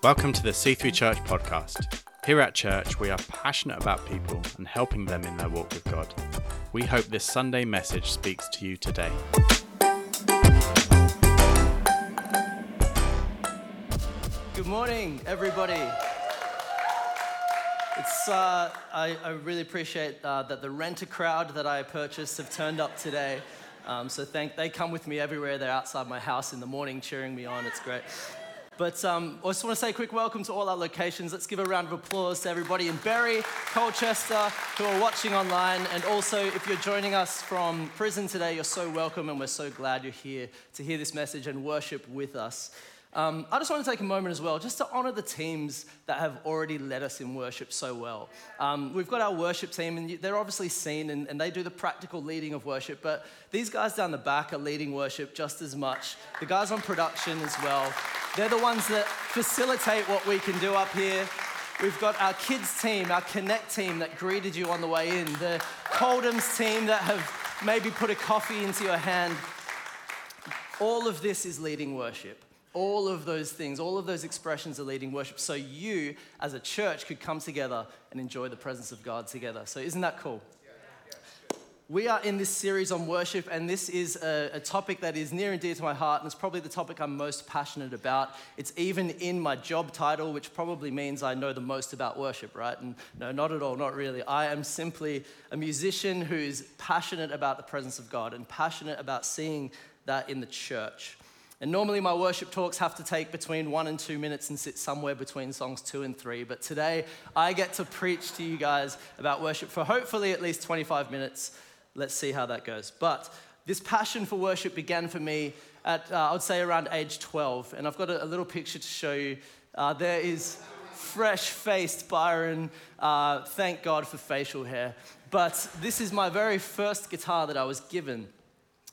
Welcome to the C3 Church podcast. Here at church, we are passionate about people and helping them in their walk with God. We hope this Sunday message speaks to you today. Good morning, everybody. It's, uh, I, I really appreciate uh, that the renter crowd that I purchased have turned up today. Um, so thank, they come with me everywhere. They're outside my house in the morning cheering me on. It's great. But um, I just want to say a quick welcome to all our locations. Let's give a round of applause to everybody in Bury, Colchester, who are watching online. And also, if you're joining us from prison today, you're so welcome, and we're so glad you're here to hear this message and worship with us. Um, I just want to take a moment as well, just to honor the teams that have already led us in worship so well. Um, we've got our worship team, and they're obviously seen, and, and, they do the practical leading of worship. But these guys down the back are leading worship just as much. The guys on production as well. They're the ones that facilitate what we can do up here. We've got our kids team, our Connect team that greeted you on the way in, the Coldham's team that have maybe put a coffee into your hand. All of this is leading worship. All of those things, all of those expressions are leading worship. So you, as a church, could come together and enjoy the presence of God together. So isn't that cool? We are in this series on worship, and this is a, a, topic that is near and dear to my heart, and it's probably the topic I'm most passionate about. It's even in my job title, which probably means I know the most about worship, right? And no, not at all, not really. I am simply a musician who's passionate about the presence of God and passionate about seeing that in the church. And normally my worship talks have to take between one and two minutes and sit somewhere between songs two and three. But today I get to preach to you guys about worship for hopefully at least 25 minutes. Let's see how that goes. But this passion for worship began for me at, uh, I would say, around age 12. And I've got a, a little picture to show you. Uh, there is fresh faced Byron. Uh, thank God for facial hair. But this is my very first guitar that I was given.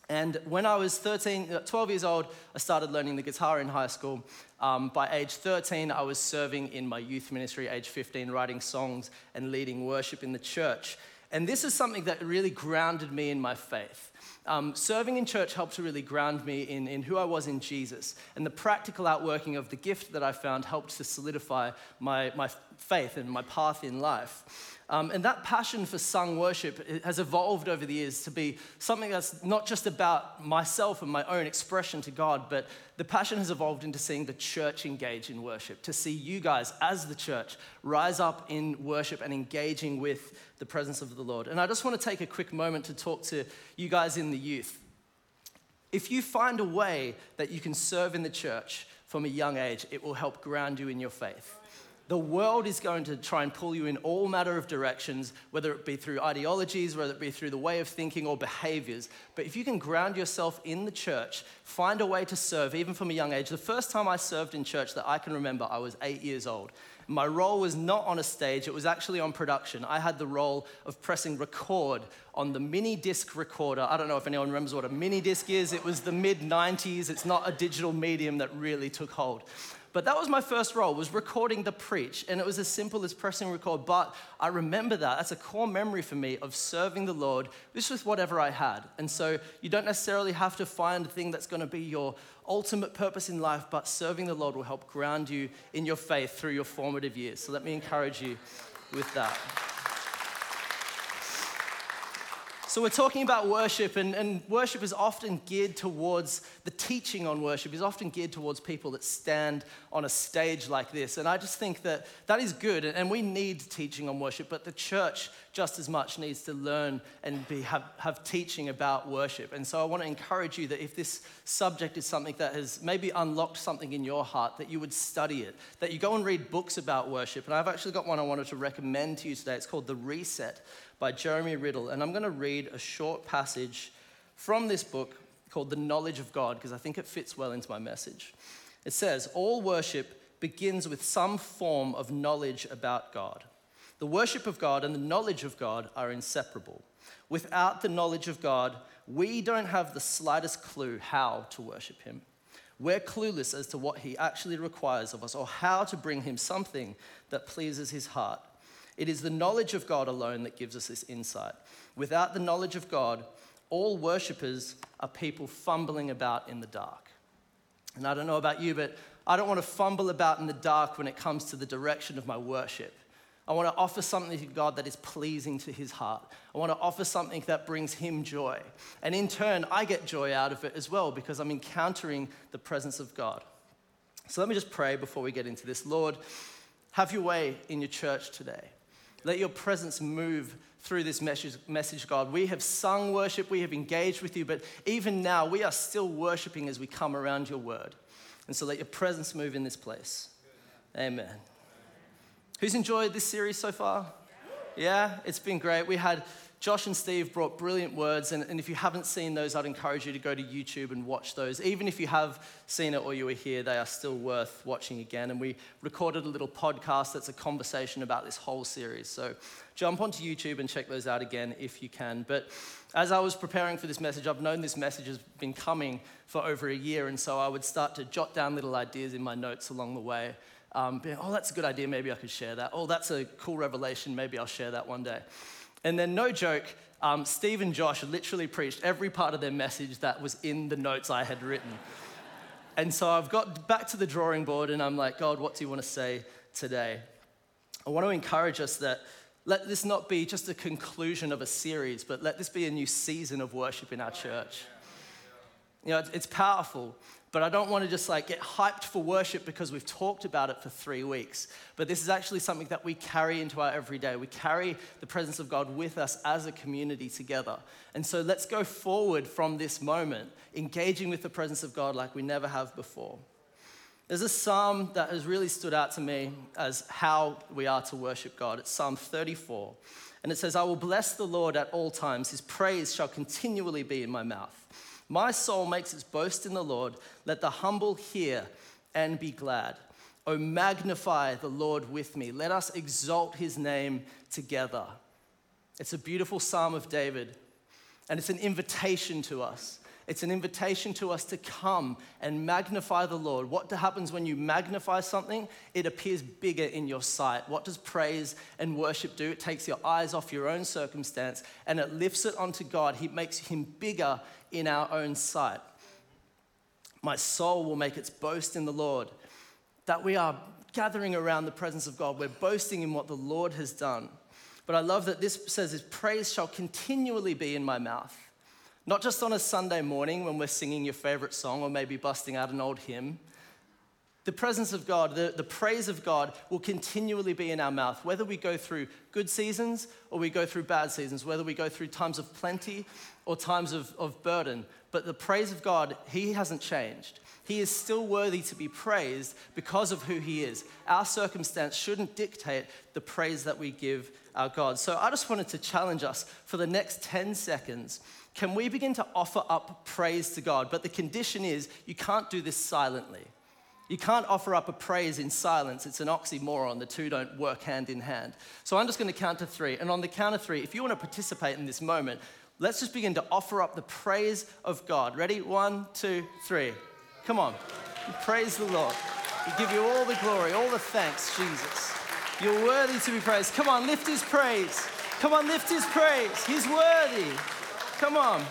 And when I was 13, uh, 12 years old, I started learning the guitar in high school. Um, by age 13, I was serving in my youth ministry, age 15, writing songs and leading worship in the church. And this is something that really grounded me in my faith. Um, serving in church helped to really ground me in, in who I was in Jesus. And the practical outworking of the gift that I found helped to solidify my, my faith and my path in life. Um, and that passion for sung worship has evolved over the years to be something that's not just about myself and my own expression to God, but the passion has evolved into seeing the church engage in worship, to see you guys as the church rise up in worship and engaging with the presence of the Lord. And I just want to take a quick moment to talk to you guys in the youth. If you find a way that you can serve in the church from a young age, it will help ground you in your faith. The world is going to try and pull you in all matter of directions, whether it be through ideologies, whether it be through the way of thinking or behaviors. But if you can ground yourself in the church, find a way to serve, even from a young age. The first time I served in church that I can remember, I was eight years old. My role was not on a stage, it was actually on production. I had the role of pressing record on the mini disc recorder. I don't know if anyone remembers what a mini disc is. It was the mid 90s, it's not a digital medium that really took hold. But that was my first role, was recording the preach. And it was as simple as pressing record. But I remember that. That's a core memory for me of serving the Lord just with whatever I had. And so you don't necessarily have to find a thing that's going to be your ultimate purpose in life, but serving the Lord will help ground you in your faith through your formative years. So let me encourage you with that. So, we're talking about worship, and, and worship is often geared towards the teaching on worship, is often geared towards people that stand on a stage like this. And I just think that that is good, and we need teaching on worship, but the church just as much needs to learn and be, have, have teaching about worship. And so, I want to encourage you that if this subject is something that has maybe unlocked something in your heart, that you would study it, that you go and read books about worship. And I've actually got one I wanted to recommend to you today. It's called The Reset by Jeremy Riddle. And I'm going to read a short passage from this book called The Knowledge of God because I think it fits well into my message. It says, All worship begins with some form of knowledge about God. The worship of God and the knowledge of God are inseparable. Without the knowledge of God, we don't have the slightest clue how to worship Him. We're clueless as to what He actually requires of us or how to bring Him something that pleases His heart. It is the knowledge of God alone that gives us this insight. Without the knowledge of God, all worshippers are people fumbling about in the dark. And I don't know about you, but I don't want to fumble about in the dark when it comes to the direction of my worship. I want to offer something to God that is pleasing to his heart. I want to offer something that brings him joy. And in turn, I get joy out of it as well because I'm encountering the presence of God. So let me just pray before we get into this. Lord, have your way in your church today. Let your presence move through this message, message, God. We have sung worship, we have engaged with you, but even now we are still worshiping as we come around your word. And so let your presence move in this place. Amen. Who's enjoyed this series so far? Yeah, it's been great. We had Josh and Steve brought brilliant words, and, and, if you haven't seen those, I'd encourage you to go to YouTube and watch those. Even if you have seen it or you were here, they are still worth watching again. And we recorded a little podcast that's a conversation about this whole series. So jump onto YouTube and check those out again if you can. But as I was preparing for this message, I've known this message has been coming for over a year, and so I would start to jot down little ideas in my notes along the way. Um, being, oh, that's a good idea, maybe I could share that. Oh, that's a cool revelation, maybe I'll share that one day. And then, no joke, um, Steve and Josh literally preached every part of their message that was in the notes I had written. And so I've got back to the drawing board and I'm like, God, what do you want to say today? I want to encourage us that let this not be just a conclusion of a series, but let this be a new season of worship in our church. You know, it's powerful but I don't want to just like get hyped for worship because we've talked about it for three weeks. But this is actually something that we carry into our everyday. We carry the presence of God with us as a community together. And so let's go forward from this moment, engaging with the presence of God like we never have before. There's a psalm that has really stood out to me as how we are to worship God. It's Psalm 34. And it says, I will bless the Lord at all times. His praise shall continually be in my mouth. My soul makes its boast in the Lord. Let the humble hear and be glad. Oh, magnify the Lord with me. Let us exalt his name together. It's a beautiful psalm of David, and it's an invitation to us. It's an invitation to us to come and magnify the Lord. What happens when you magnify something? It appears bigger in your sight. What does praise and worship do? It takes your eyes off your own circumstance and it lifts it onto God. He makes him bigger in our own sight. My soul will make its boast in the Lord. That we are gathering around the presence of God, we're boasting in what the Lord has done. But I love that this says, His praise shall continually be in my mouth. Not just on a Sunday morning when we're singing your favorite song or maybe busting out an old hymn. The presence of God, the, the praise of God will continually be in our mouth, whether we go through good seasons or we go through bad seasons, whether we go through times of plenty or times of, of burden. But the praise of God, He hasn't changed. He is still worthy to be praised because of who He is. Our circumstance shouldn't dictate the praise that we give our God. So I just wanted to challenge us for the next 10 seconds can we begin to offer up praise to God? But the condition is you can't do this silently. You can't offer up a praise in silence. It's an oxymoron. The two don't work hand in hand. So I'm just going to count to three. And on the count of three, if you want to participate in this moment, let's just begin to offer up the praise of God. Ready? One, two, three. Come on. Praise the Lord. We give you all the glory, all the thanks, Jesus. You're worthy to be praised. Come on, lift his praise. Come on, lift his praise. He's worthy. Come on.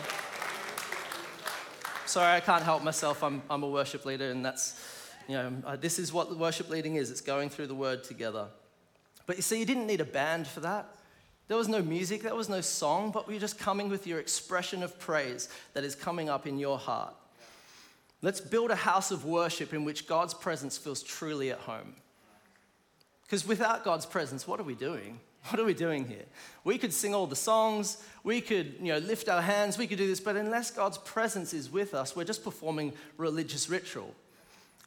Sorry, I can't help myself. I'm, I'm a worship leader, and that's, you know, uh, this is what worship leading is it's going through the word together. But you see, you didn't need a band for that. There was no music, there was no song, but we're just coming with your expression of praise that is coming up in your heart. Let's build a house of worship in which God's presence feels truly at home. Because without God's presence, what are we doing? What are we doing here? We could sing all the songs, we could, you know, lift our hands, we could do this, but unless God's presence is with us, we're just performing religious ritual.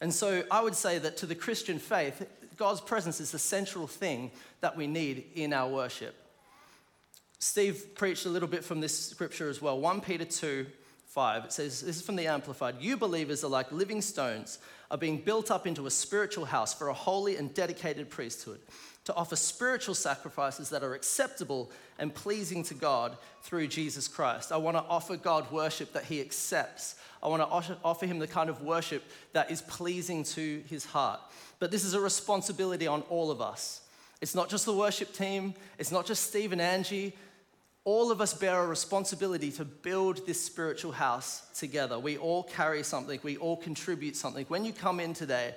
And so I would say that to the Christian faith, God's presence is the central thing that we need in our worship. Steve preached a little bit from this scripture as well. 1 Peter 2 5. It says, This is from the Amplified. You believers are like living stones, are being built up into a spiritual house for a holy and dedicated priesthood to offer spiritual sacrifices that are acceptable and pleasing to God through Jesus Christ. I want to offer God worship that He accepts. I want to offer Him the kind of worship that is pleasing to His heart. But this is a responsibility on all of us. It's not just the worship team, it's not just Steve and Angie. all of us bear a responsibility to build this spiritual house together. We all carry something, we all contribute something. When you come in today,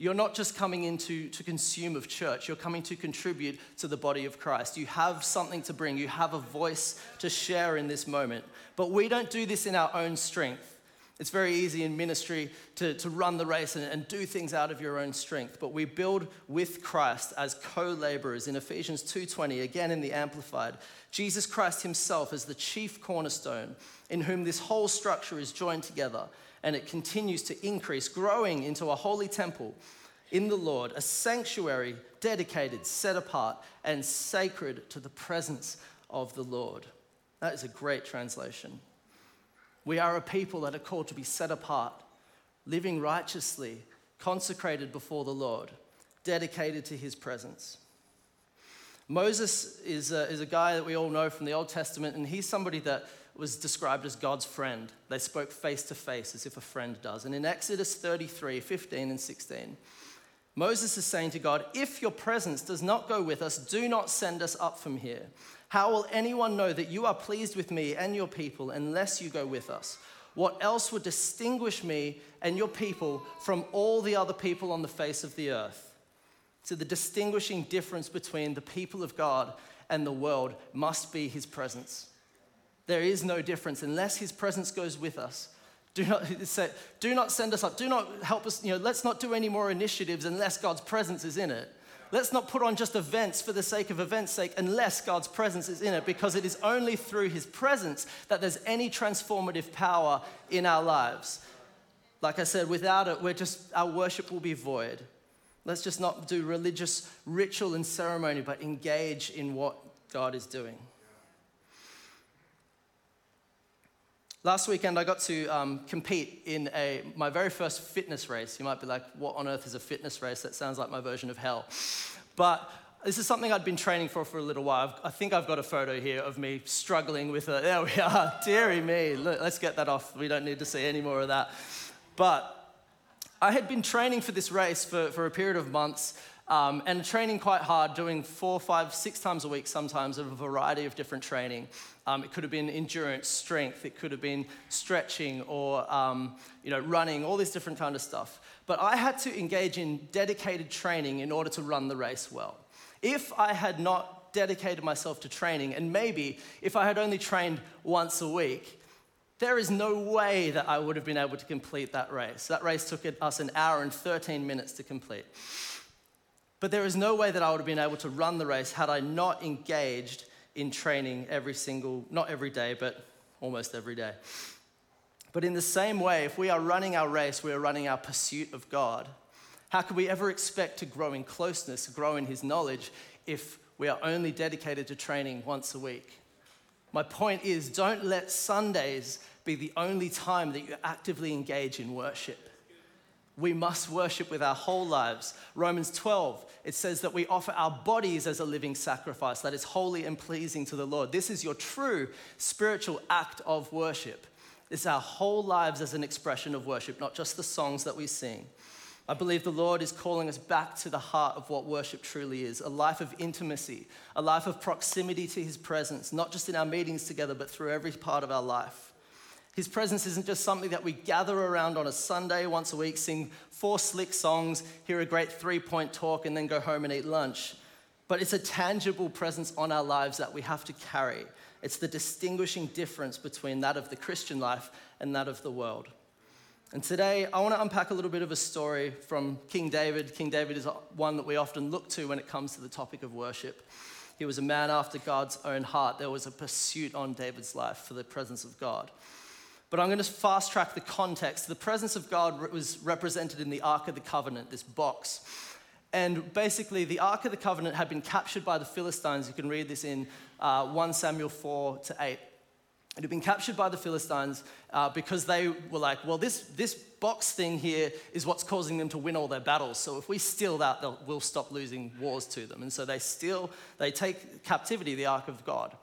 you're not just coming in to, to consume of church, you're coming to contribute to the body of Christ. You have something to bring, you have a voice to share in this moment. But we don't do this in our own strength. It's very easy in ministry to, to run the race and, and do things out of your own strength, but we build with Christ as co-laborers in Ephesians 2:20, again in the Amplified. Jesus Christ himself is the chief cornerstone in whom this whole structure is joined together and it continues to increase, growing into a holy temple in the Lord, a sanctuary dedicated, set apart, and sacred to the presence of the Lord. That is a great translation. We are a people that are called to be set apart, living righteously, consecrated before the Lord, dedicated to his presence. Moses is a, is a guy that we all know from the Old Testament, and he's somebody that was described as God's friend. They spoke face to face as if a friend does. And in Exodus 33 15 and 16, Moses is saying to God, If your presence does not go with us, do not send us up from here. How will anyone know that you are pleased with me and your people unless you go with us? What else would distinguish me and your people from all the other people on the face of the earth? So, the distinguishing difference between the people of God and the world must be his presence. There is no difference unless his presence goes with us. Do not, say, do not send us up. Do not help us. You know, let's not do any more initiatives unless God's presence is in it. Let's not put on just events for the sake of events' sake unless God's presence is in it, because it is only through His presence that there's any transformative power in our lives. Like I said, without it, we're just, our worship will be void. Let's just not do religious ritual and ceremony, but engage in what God is doing. Last weekend, I got to um, compete in a, my very first fitness race. You might be like, what on earth is a fitness race? That sounds like my version of hell. But this is something I'd been training for for a little while. I think I've got a photo here of me struggling with it. There we are. Deary me. Look, let's get that off. We don't need to see any more of that. But I had been training for this race for, for a period of months. Um, and training quite hard, doing four, five, six times a week sometimes of a variety of different training. Um, it could have been endurance, strength, it could have been stretching or um, you know, running, all this different kind of stuff. But I had to engage in dedicated training in order to run the race well. If I had not dedicated myself to training, and maybe if I had only trained once a week, there is no way that I would have been able to complete that race. That race took us an hour and 13 minutes to complete. But there is no way that I would have been able to run the race had I not engaged in training every single, not every day, but almost every day. But in the same way, if we are running our race, we are running our pursuit of God. How could we ever expect to grow in closeness, grow in His knowledge, if we are only dedicated to training once a week? My point is don't let Sundays be the only time that you actively engage in worship we must worship with our whole lives. Romans 12, it says that we offer our bodies as a living sacrifice that is holy and pleasing to the Lord. This is your true spiritual act of worship. It's our whole lives as an expression of worship, not just the songs that we sing. I believe the Lord is calling us back to the heart of what worship truly is a life of intimacy, a life of proximity to His presence, not just in our meetings together, but through every part of our life. His presence isn't just something that we gather around on a Sunday once a week, sing four slick songs, hear a great three point talk, and then go home and eat lunch. But it's a tangible presence on our lives that we have to carry. It's the distinguishing difference between that of the Christian life and that of the world. And today, I want to unpack a little bit of a story from King David. King David is one that we often look to when it comes to the topic of worship. He was a man after God's own heart. There was a pursuit on David's life for the presence of God. But I'm going to fast track the context. The presence of God was represented in the Ark of the Covenant, this box. And basically, the Ark of the Covenant had been captured by the Philistines. You can read this in uh, 1 Samuel 4 to 8. It had been captured by the Philistines uh, because they were like, well, this, this box thing here is what's causing them to win all their battles. So if we steal that, we'll stop losing wars to them. And so they steal, they take captivity the Ark of God.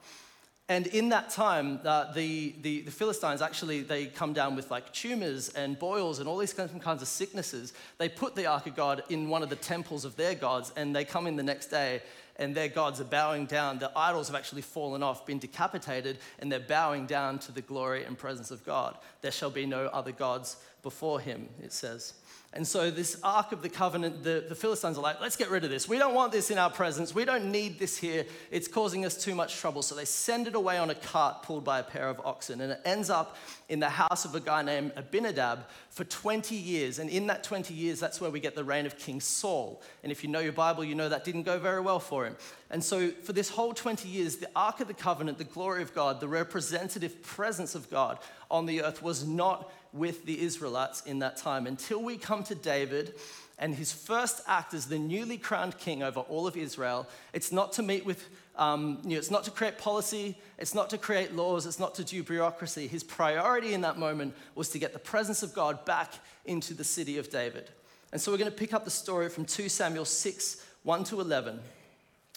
And in that time, uh, the, the, the, Philistines actually, they come down with like tumors and boils and all these kinds of sicknesses. They put the Ark of God in one of the temples of their gods, and they come in the next day, and their gods are bowing down. The idols have actually fallen off, been decapitated, and they're bowing down to the glory and presence of God. There shall be no other gods before him, it says. And so, this Ark of the Covenant, the, the Philistines are like, let's get rid of this. We don't want this in our presence. We don't need this here. It's causing us too much trouble. So, they send it away on a cart pulled by a pair of oxen. And it ends up in the house of a guy named Abinadab for 20 years. And in that 20 years, that's where we get the reign of King Saul. And if you know your Bible, you know that didn't go very well for him. And so, for this whole 20 years, the Ark of the Covenant, the glory of God, the representative presence of God on the earth was not with the Israelites in that time until we come to David and his first act as the newly crowned king over all of Israel. It's not to meet with, um, you know, it's not to create policy, it's not to create laws, it's not to do bureaucracy. His priority in that moment was to get the presence of God back into the city of David. And so we're going to pick up the story from 2 Samuel 6 1 to 11.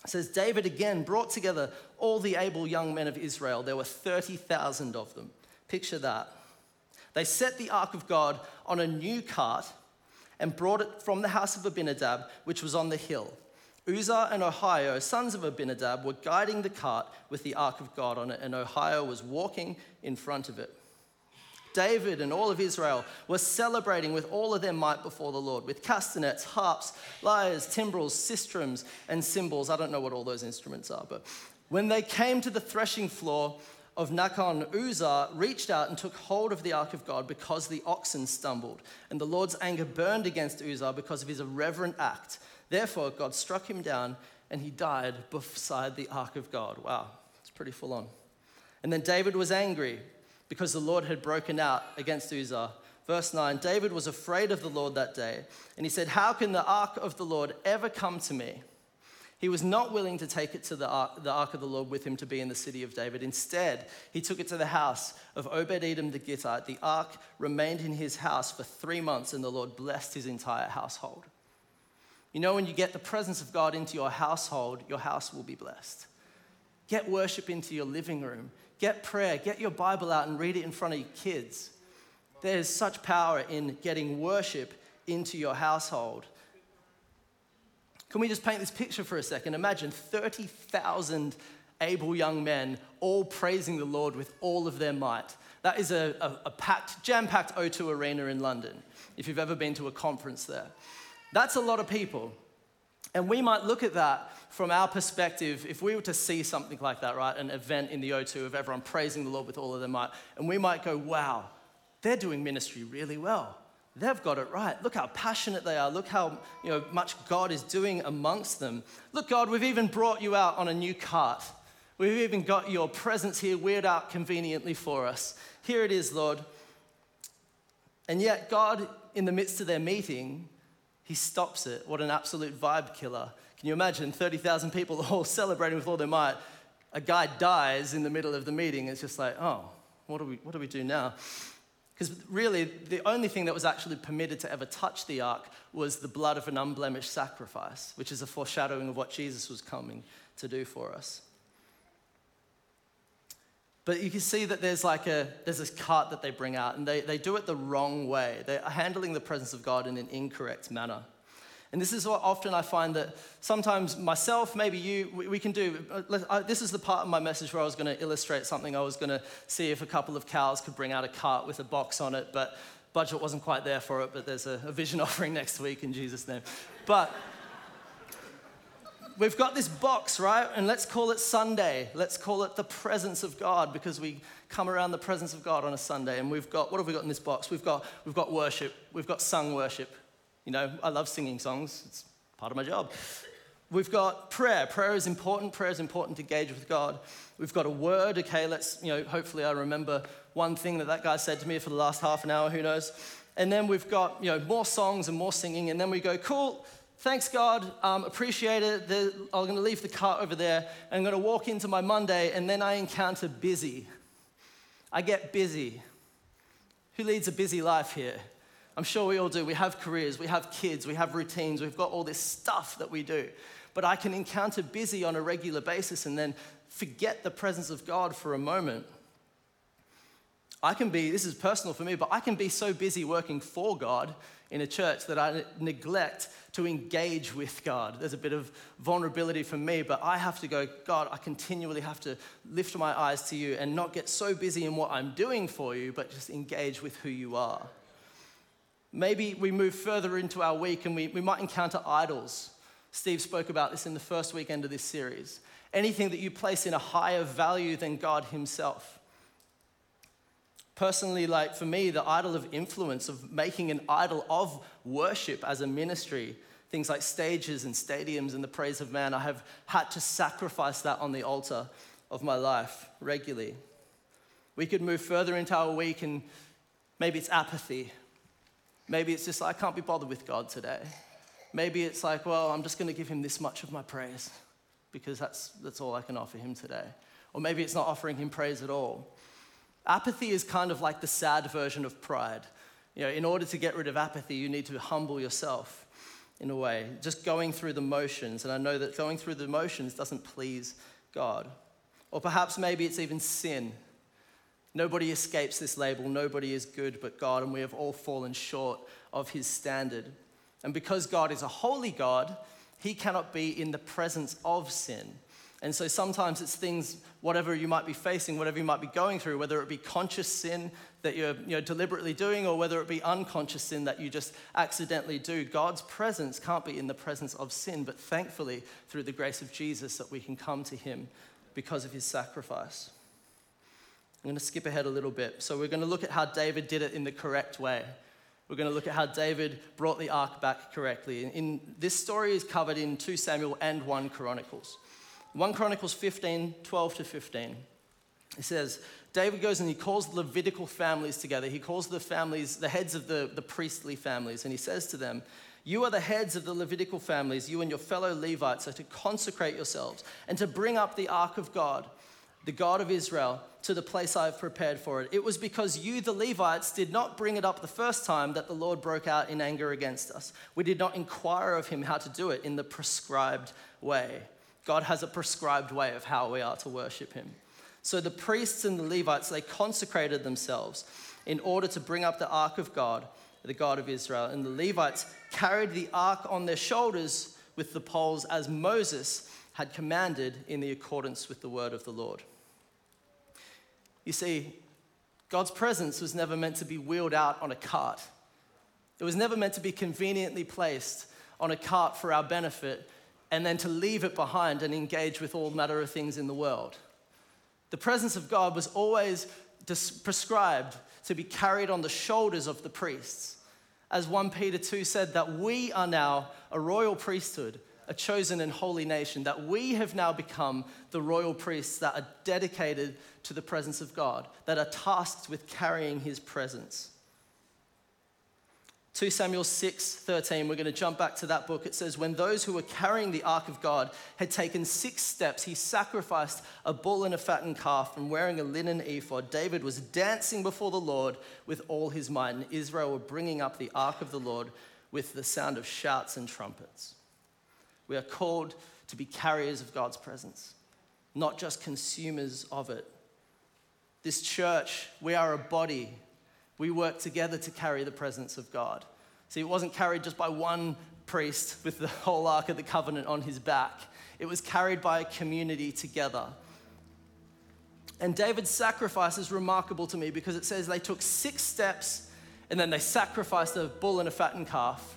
It says, David again brought together all the able young men of Israel. There were 30,000 of them. Picture that. They set the ark of God on a new cart and brought it from the house of Abinadab, which was on the hill. Uzzah and Ahio, sons of Abinadab, were guiding the cart with the ark of God on it, and Ahio was walking in front of it. David and all of Israel were celebrating with all of their might before the Lord, with castanets, harps, lyres, timbrels, sistrums, and cymbals. I don't know what all those instruments are, but when they came to the threshing floor, of Nachon, Uzzah reached out and took hold of the ark of God because the oxen stumbled. And the Lord's anger burned against Uzzah because of his irreverent act. Therefore, God struck him down and he died beside the ark of God. Wow, it's pretty full on. And then David was angry because the Lord had broken out against Uzzah. Verse 9 David was afraid of the Lord that day, and he said, How can the ark of the Lord ever come to me? He was not willing to take it to the ark, the ark, of the Lord with him to be in the city of David. Instead, he took it to the house of Obed Edom the Gittite. The ark remained in his house for three months, and the Lord blessed his entire household. You know, when you get the presence of God into your household, your house will be blessed. Get worship into your living room, get prayer, get your Bible out and read it in front of your kids. There's such power in getting worship into your household. Can we just paint this picture for a second? Imagine 30,000 able young men all praising the Lord with all of their might. That is a, a, a packed, jam packed O2 arena in London, if you've ever been to a conference there. That's a lot of people. And we might look at that from our perspective, if we were to see something like that, right? An event in the O2 of everyone praising the Lord with all of their might, and we might go, wow, they're doing ministry really well they've got it right. Look how passionate they are. Look how you know, much God is doing amongst them. Look, God, we've even brought you out on a new cart. We've even got your presence here weird out conveniently for us. Here it is, Lord. And yet, God, in the midst of their meeting, he stops it. What an absolute vibe killer. Can you imagine 30,000 people all celebrating with all their might? A guy dies in the middle of the meeting. It's just like, oh, what do we, what do, we do now? Because really, the only thing that was actually permitted to ever touch the ark was the blood of an unblemished sacrifice, which is a foreshadowing of what Jesus was coming to do for us. But you can see that there's like a there's this cart that they bring out, and they, they do it the wrong way. They're handling the presence of God in an incorrect manner. And this is what often I find that sometimes myself, maybe you, we, can do. Uh, this is the part of my message where I was going to illustrate something. I was going to see if a couple of cows could bring out a cart with a box on it, but budget wasn't quite there for it. But there's a, a vision offering next week in Jesus' name. But we've got this box, right? And let's call it Sunday. Let's call it the presence of God because we come around the presence of God on a Sunday. And we've got, what have we got in this box? We've got, we've got worship. We've got sung worship. You know, I love singing songs, it's part of my job. We've got prayer. Prayer is important. Prayer is important to engage with God. We've got a word. Okay, let's, you know, hopefully I remember one thing that that guy said to me for the last half an hour, who knows. And then we've got, you know, more songs and more singing. And then we go, cool, thanks God, um, appreciate it. The, I'm going to leave the car over there. And I'm going to walk into my Monday. And then I encounter busy. I get busy. Who leads a busy life here? I'm sure we all do. We have careers, we have kids, we have routines, we've got all this stuff that we do. But I can encounter busy on a regular basis and then forget the presence of God for a moment. I can be, this is personal for me, but I can be so busy working for God in a church that I neglect to engage with God. There's a bit of vulnerability for me, but I have to go, God, I continually have to lift my eyes to you and not get so busy in what I'm doing for you, but just engage with who you are. Maybe we move further into our week and we, we might encounter idols. Steve spoke about this in the first weekend of this series. Anything that you place in a higher value than God Himself. Personally, like for me, the idol of influence, of making an idol of worship as a ministry, things like stages and stadiums and the praise of man, I have had to sacrifice that on the altar of my life regularly. We could move further into our week and maybe it's apathy. Maybe it's just, I can't be bothered with God today. Maybe it's like, well, I'm just going to give him this much of my praise because that's, that's all I can offer him today. Or maybe it's not offering him praise at all. Apathy is kind of like the sad version of pride. You know, in order to get rid of apathy, you need to humble yourself in a way, just going through the motions. And I know that going through the motions doesn't please God. Or perhaps maybe it's even sin. Nobody escapes this label. Nobody is good but God, and we have all fallen short of his standard. And because God is a holy God, he cannot be in the presence of sin. And so sometimes it's things, whatever you might be facing, whatever you might be going through, whether it be conscious sin that you're you know, deliberately doing or whether it be unconscious sin that you just accidentally do. God's presence can't be in the presence of sin, but thankfully, through the grace of Jesus, that we can come to Him because of His sacrifice. I'm going to skip ahead a little bit. So we're going to look at how David did it in the correct way. We're going to look at how David brought the ark back correctly. In, this story is covered in 2 Samuel and 1 Chronicles. 1 Chronicles 15, 12 to 15. It says, David goes and he calls the Levitical families together. He calls the families, the heads of the, the priestly families, and he says to them, You are the heads of the Levitical families, you and your fellow Levites are to consecrate yourselves and to bring up the ark of God, the God of Israel, to the place I have prepared for it. It was because you, the Levites, did not bring it up the first time that the Lord broke out in anger against us. We did not inquire of him how to do it in the prescribed way. God has a prescribed way of how we are to worship Him. So the priests and the Levites, they consecrated themselves in order to bring up the ark of God, the God of Israel. And the Levites carried the ark on their shoulders with the poles as Moses had commanded in the accordance with the word of the Lord. You see, God's presence was never meant to be wheeled out on a cart. It was never meant to be conveniently placed on a cart for our benefit and then to leave it behind and engage with all matter of things in the world. The presence of God was always prescribed to be carried on the shoulders of the priests. As 1 Peter 2 said, that we are now a royal priesthood, a chosen and holy nation, that we have now become the royal priests that are dedicated to the presence of God, that are tasked with carrying his presence. 2 Samuel 6 13, we're going to jump back to that book. It says, When those who were carrying the ark of God had taken six steps, he sacrificed a bull and a fattened calf, and wearing a linen ephod, David was dancing before the Lord with all his might, and Israel were bringing up the ark of the Lord with the sound of shouts and trumpets. We are called to be carriers of God's presence, not just consumers of it. This church, we are a body we work together to carry the presence of God. See, it wasn't carried just by one priest with the whole Ark of the Covenant on his back, it was carried by a community together. And David's sacrifice is remarkable to me because it says they took six steps and then they sacrificed a bull and a fattened calf.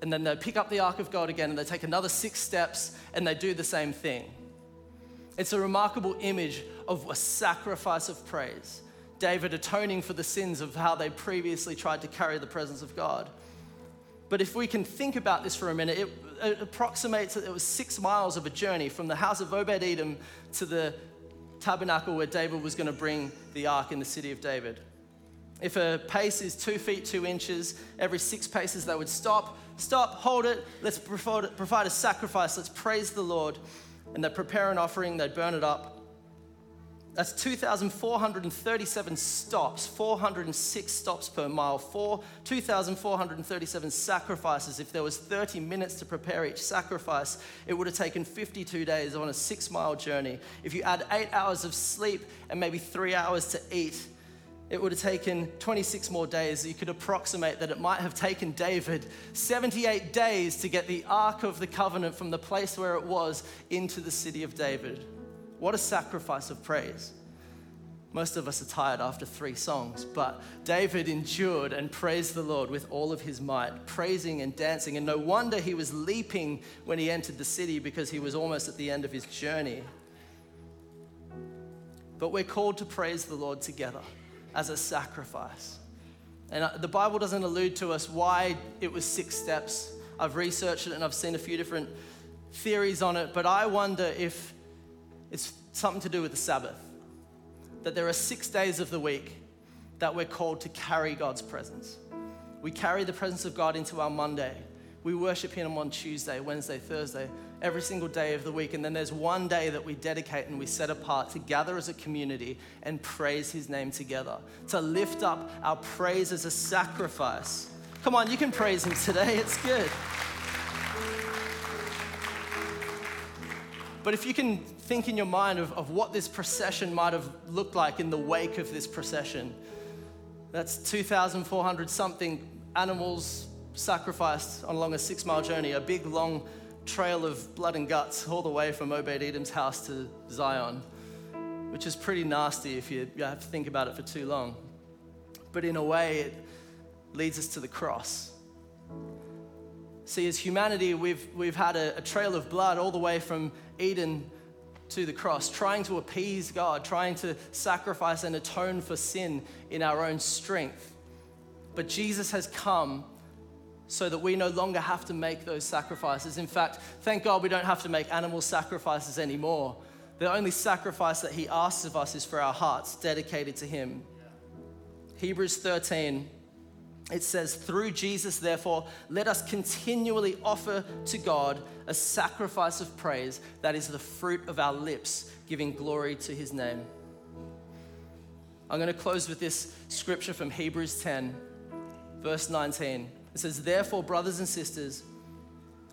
And then they pick up the ark of God again and they take another six steps and they do the same thing. It's a remarkable image of a sacrifice of praise. David atoning for the sins of how they previously tried to carry the presence of God. But if we can think about this for a minute, it, it approximates that it was six miles of a journey from the house of Obed Edom to the tabernacle where David was going to bring the ark in the city of David. If a pace is two feet, two inches, every six paces they would stop, stop, hold it, let's provide a sacrifice, let's praise the Lord. And they'd prepare an offering, they'd burn it up, that's 2,437 stops, 406 stops per mile, 4, 2,437 sacrifices. If there was 30 minutes to prepare each sacrifice, it would have taken 52 days on a six mile journey. If you add eight hours of sleep and maybe three hours to eat, it would have taken 26 more days. You could approximate that it might have taken David 78 days to get the Ark of the Covenant from the place where it was into the city of David. What a sacrifice of praise. Most of us are tired after three songs, but David endured and praised the Lord with all of his might, praising and dancing. And no wonder he was leaping when he entered the city because he was almost at the end of his journey. But we're called to praise the Lord together as a sacrifice. And uh, the Bible doesn't allude to us why it was six steps. I've researched it and I've seen a few different theories on it, but I wonder if it's something to do with the Sabbath. That there are six days of the week that we're called to carry God's presence. We carry the presence of God into our Monday. We worship Him on Tuesday, Wednesday, Thursday, every single day of the week. And then there's one day that we dedicate and we set apart to gather as a community and praise His name together, to lift up our praise as a sacrifice. Come on, you can praise Him today, it's good. But if you can think in your mind of, of what this procession might have looked like in the wake of this procession, that's 2,400 something animals sacrificed on along a six mile journey, a big long trail of blood and guts all the way from Obed Edom's house to Zion, which is pretty nasty if you, have to think about it for too long. But in a way, it leads us to the cross. See, as humanity, we've, we've had a, a trail of blood all the way from Eden to the cross, trying to appease God, trying to sacrifice and atone for sin in our own strength. But Jesus has come so that we no longer have to make those sacrifices. In fact, thank God we don't have to make animal sacrifices anymore. The only sacrifice that He asks of us is for our hearts dedicated to Him. Hebrews 13, it says, Through Jesus, therefore, let us continually offer to God a sacrifice of praise that is the fruit of our lips, giving glory to His name. I'm going to close with this scripture from Hebrews 10, verse 19. It says, Therefore, brothers and sisters,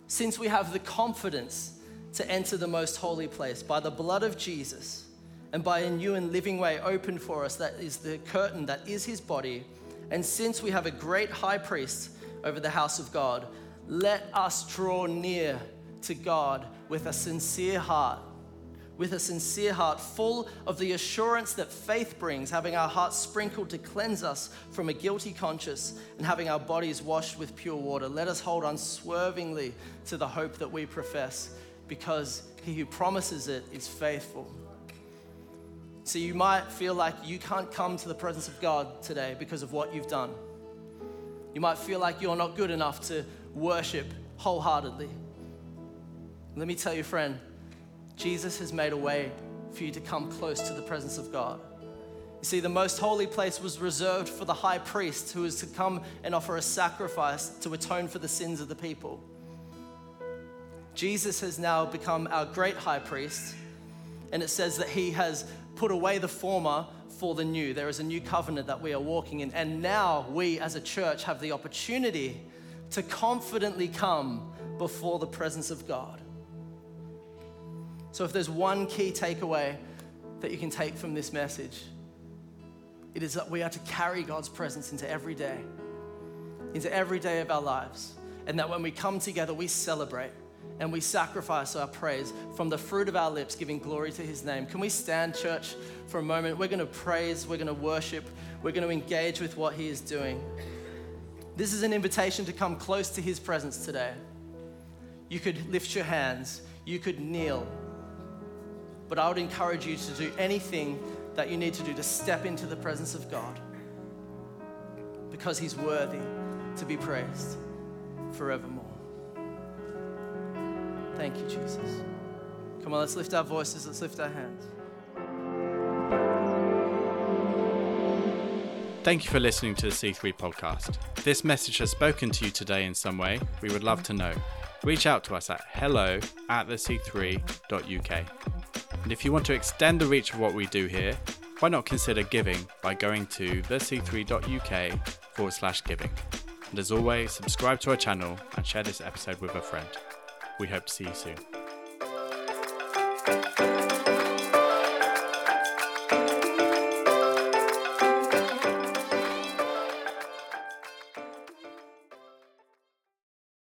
since we have the confidence to enter the most holy place by the blood of Jesus and by a new and living way opened for us, that is the curtain that is his body, and since we have a great high priest over the house of God, let us draw near to God with a sincere heart with a sincere heart, full of the assurance that faith brings, having our hearts sprinkled to cleanse us from a guilty conscience, and having our bodies washed with pure water. Let us hold unswervingly to the hope that we profess, because he who promises it is faithful. So you might feel like you can't come to the presence of God today because of what you've done. You might feel like you're not good enough to worship wholeheartedly. Let me tell you, friend, Jesus has made a way for you to come close to the presence of God. You see, the most holy place was reserved for the high priest who was to come and offer a sacrifice to atone for the sins of the people. Jesus has now become our great high priest, and it says that he has put away the former for the new. There is a new covenant that we are walking in, and now we as a church have the opportunity to confidently come before the presence of God. So, if there's one key takeaway that you can take from this message, it is that we are to carry God's presence into every day, into every day of our lives. And that when we come together, we celebrate and we sacrifice our praise from the fruit of our lips, giving glory to His name. Can we stand, church, for a moment? We're going to praise, we're going to worship, we're going to engage with what He is doing. This is an invitation to come close to His presence today. You could lift your hands, you could kneel. But I would encourage you to do anything that you need to do to step into the presence of God because He's worthy to be praised forevermore. Thank you, Jesus. Come on, let's lift our voices, let's lift our hands. Thank you for listening to the C3 podcast. If this message has spoken to you today in some way, we would love to know. Reach out to us at hello at the c3.uk. And if you want to extend the reach of what we do here, why not consider giving by going to thec3.uk forward slash giving. And as always, subscribe to our channel and share this episode with a friend. We hope to see you soon.